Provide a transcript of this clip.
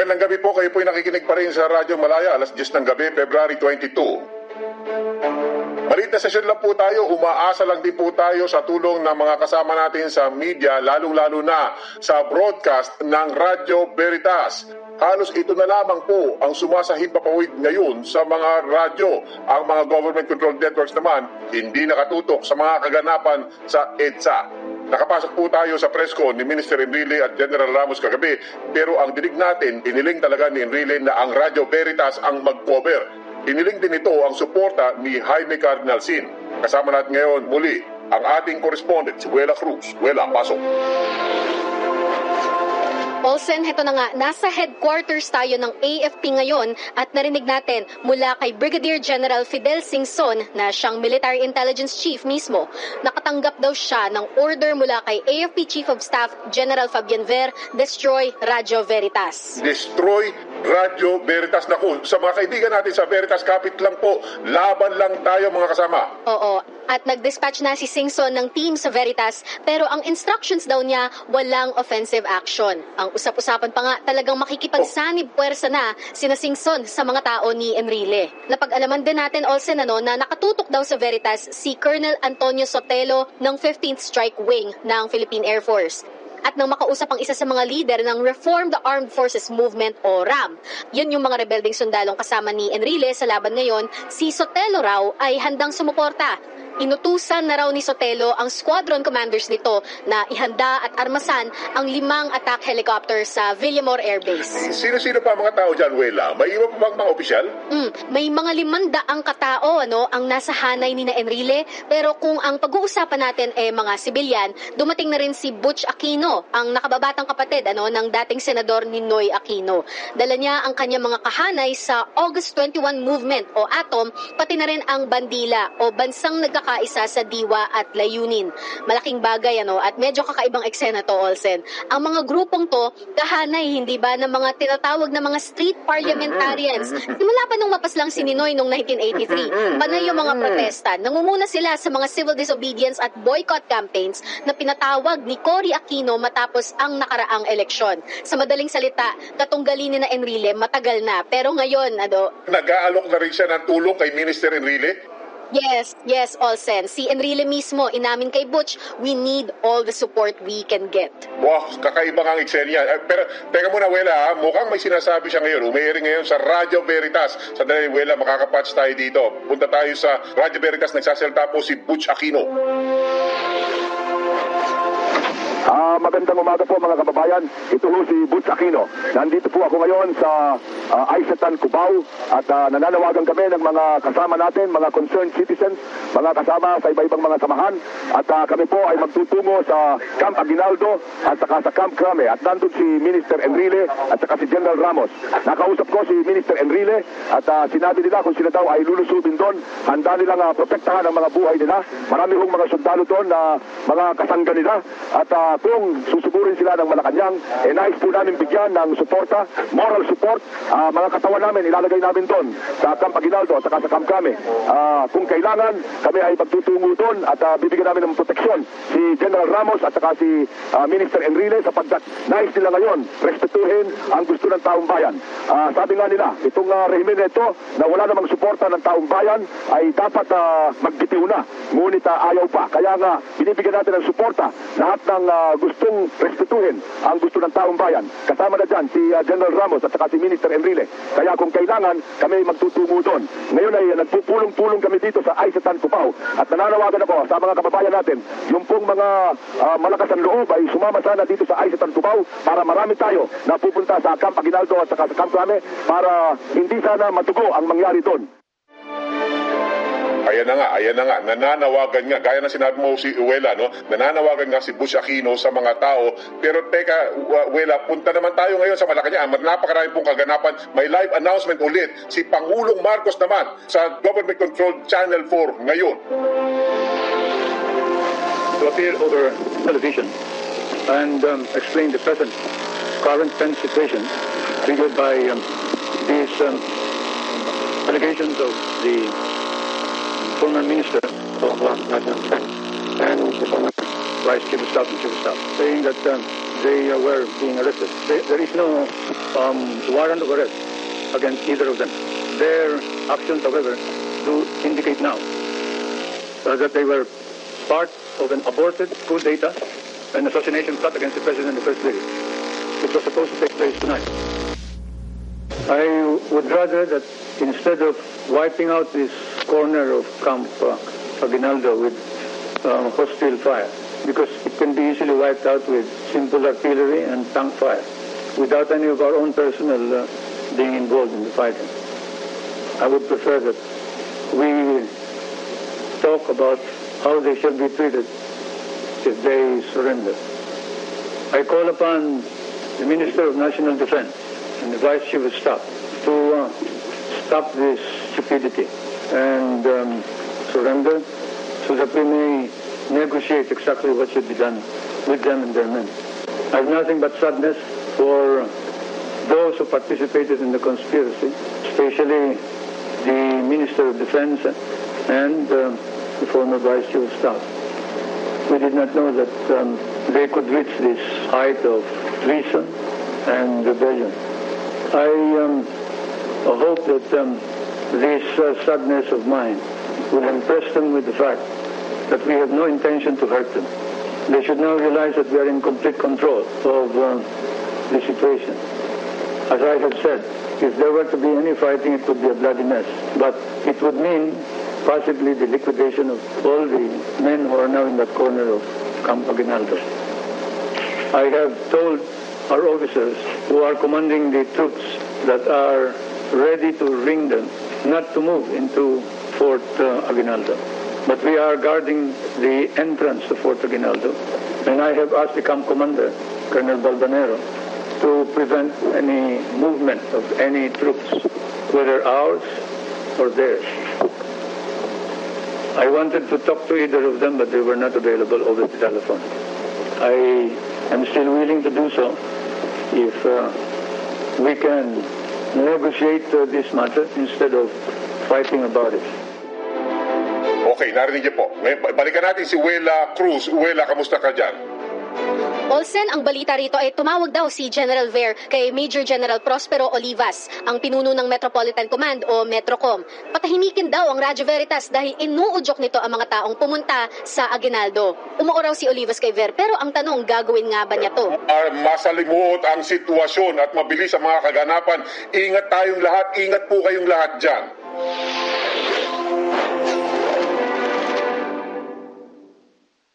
Magandang gabi po, kayo po nakikinig pa rin sa Radyo Malaya, alas 10 ng gabi, February 22. Malit na sesyon lang po tayo, umaasa lang din po tayo sa tulong ng mga kasama natin sa media, lalong-lalo na sa broadcast ng Radyo Veritas. Halos ito na lamang po ang sumasahid papawid ngayon sa mga radyo. Ang mga government-controlled networks naman, hindi nakatutok sa mga kaganapan sa EDSA. Nakapasok po tayo sa press con ni Minister Enrile at General Ramos kagabi pero ang dinig natin, iniling talaga ni Enrile na ang Radyo Veritas ang mag-cover. Iniling din ito ang suporta ni Jaime Cardinal Sin. Kasama natin ngayon muli ang ating correspondent si Wela Cruz. Wela, pasok. Olsen, heto na nga, nasa headquarters tayo ng AFP ngayon at narinig natin mula kay Brigadier General Fidel Singson na siyang Military Intelligence Chief mismo. Nakatanggap daw siya ng order mula kay AFP Chief of Staff General Fabian Ver, destroy Radio Veritas. Destroy Radio Veritas. Naku, sa mga kaibigan natin sa Veritas, kapit lang po. Laban lang tayo mga kasama. Oo, at nag-dispatch na si Singson ng team sa Veritas pero ang instructions daw niya walang offensive action. Ang usap-usapan pa nga talagang makikipagsanib puwersa na sina Singson sa mga tao ni Enrile. Napag-alaman din natin Olsen ano, na nakatutok daw sa Veritas si Colonel Antonio Sotelo ng 15th Strike Wing ng Philippine Air Force at nang makausap ang isa sa mga leader ng Reform the Armed Forces Movement o RAM. Yun yung mga rebelding sundalong kasama ni Enrile sa laban ngayon, si Sotelo raw ay handang sumuporta Inutusan na raw ni Sotelo ang squadron commanders nito na ihanda at armasan ang limang attack helicopter sa Villamor Air Base. Sino-sino pa mga tao dyan, Wela? May iba pa bang mga opisyal? Mm, may mga limandaang katao ano, ang nasa hanay ni na Enrile, pero kung ang pag-uusapan natin ay eh, mga sibilyan, dumating na rin si Butch Aquino, ang nakababatang kapatid ano, ng dating senador ni Noy Aquino. Dala niya ang kanyang mga kahanay sa August 21 movement o ATOM, pati na rin ang bandila o bansang nagkaka pagkakaisa sa diwa at layunin. Malaking bagay ano at medyo kakaibang eksena to Olsen. Ang mga grupong to kahanay hindi ba ng mga tinatawag na mga street parliamentarians. Simula pa nung mapaslang si Ninoy noong 1983, panay yung mga protesta. Nangunguna sila sa mga civil disobedience at boycott campaigns na pinatawag ni Cory Aquino matapos ang nakaraang eleksyon. Sa madaling salita, katunggalin ni na Enrile matagal na. Pero ngayon, ano, Nag-aalok na rin siya ng tulong kay Minister Enrile? Yes, yes, Olsen. Si Enrile mismo, inamin kay Butch, we need all the support we can get. Wow, kakaiba nga ang eksenya. Eh, pero, teka muna, Wela, ha? mukhang may sinasabi siya ngayon. Umayari ngayon sa Radyo Veritas. Sa dahil, Wela, makakapatch tayo dito. Punta tayo sa Radyo Veritas. Nagsasalta po si Butch Aquino. Ah, magandang umaga po mga kababayan. Ito ho si Butch Aquino. Nandito po ako ngayon sa uh, Aisatan, Cubao at uh, nananawagan kami ng mga kasama natin, mga concerned citizens, mga kasama sa iba-ibang mga samahan at uh, kami po ay magtutungo sa Camp Aguinaldo at saka sa Camp Crame at nandun si Minister Enrile at saka si General Ramos. Nakausap ko si Minister Enrile at uh, sinabi nila kung sila daw ay lulusubin doon, handa nilang uh, protektahan ang mga buhay nila. Marami hong mga sundalo doon na mga kasangga nila at uh, kung susugurin sila ng Malacanang, eh nais po namin bigyan ng suporta, moral support, uh, mga katawan namin ilalagay namin doon sa Camp Aguinaldo at saka sa Camp Kame. Uh, kung kailangan, kami ay magtutungo doon at uh, bibigyan namin ng proteksyon si General Ramos at saka si uh, Minister Enrile sapagkat nais nila ngayon respetuhin ang gusto ng taong bayan. Uh, sabi nga nila, itong uh, rehimen na ito na wala namang suporta ng taong bayan ay dapat uh, magbitiw na. Ngunit uh, ayaw pa. Kaya nga, binibigyan natin ng suporta lahat ng uh, uh, gustong respetuhin ang gusto ng taong bayan. Kasama na dyan si uh, General Ramos at saka si Minister Enrile. Kaya kung kailangan, kami magtutungo doon. Ngayon ay uh, nagpupulong-pulong kami dito sa Aisatan Cubao at nananawagan ako sa mga kababayan natin, yung pong mga uh, malakas ang loob ay sumama sana dito sa Aisatan Cubao para marami tayo na pupunta sa Camp Aguinaldo at saka sa Camp Rame para hindi sana matugo ang mangyari doon. Ayan na nga, ayan na nga, nananawagan nga, gaya na sinabi mo si Uwela, no? nananawagan nga si Bush Aquino sa mga tao. Pero teka, Uwela, punta naman tayo ngayon sa Malacanang. Napakarami pong kaganapan. May live announcement ulit. Si Pangulong Marcos naman sa government-controlled Channel 4 ngayon. To appear over television and um, explain the present current tense situation triggered by um, these um, allegations of the former minister of uh, and the former vice chief of staff and chief of staff, saying that um, they were being arrested. There, there is no um, warrant of arrest against either of them. Their actions, however, do indicate now uh, that they were part of an aborted coup d'etat, an assassination plot against the President and the First Lady, which was supposed to take place tonight. I would rather that instead of wiping out this corner of Camp uh, Aguinaldo with um, hostile fire, because it can be easily wiped out with simple artillery and tank fire, without any of our own personnel uh, being involved in the fighting. I would prefer that we talk about how they shall be treated if they surrender. I call upon the Minister of National Defense and the Vice Chief of Staff to uh, stop this stupidity and um, surrender so that we may negotiate exactly what should be done with them and their men. I have nothing but sadness for those who participated in the conspiracy, especially the Minister of Defense and uh, the former Vice Chief of Staff. We did not know that um, they could reach this height of treason and rebellion. I um, hope that um, this uh, sadness of mine will impress them with the fact that we have no intention to hurt them. They should now realize that we are in complete control of uh, the situation. As I have said, if there were to be any fighting, it would be a bloody mess. But it would mean possibly the liquidation of all the men who are now in that corner of Camp Aguinaldo. I have told our officers who are commanding the troops that are ready to ring them not to move into Fort uh, Aguinaldo. But we are guarding the entrance to Fort Aguinaldo, and I have asked the camp commander, Colonel Balbanero, to prevent any movement of any troops, whether ours or theirs. I wanted to talk to either of them, but they were not available over the telephone. I am still willing to do so if uh, we can negotiate uh, this matter instead of fighting about it. Okay, narinig niyo po. Balikan natin si Wela Cruz. Wela, kamusta ka dyan? Olsen, ang balita rito ay tumawag daw si General Ver kay Major General Prospero Olivas, ang pinuno ng Metropolitan Command o Metrocom. Patahimikin daw ang Radyo Veritas dahil inuudyok nito ang mga taong pumunta sa Aguinaldo. Umuo raw si Olivas kay Ver pero ang tanong, gagawin nga ba niya to? Para masalimuot ang sitwasyon at mabilis ang mga kaganapan, ingat tayong lahat, ingat po kayong lahat dyan.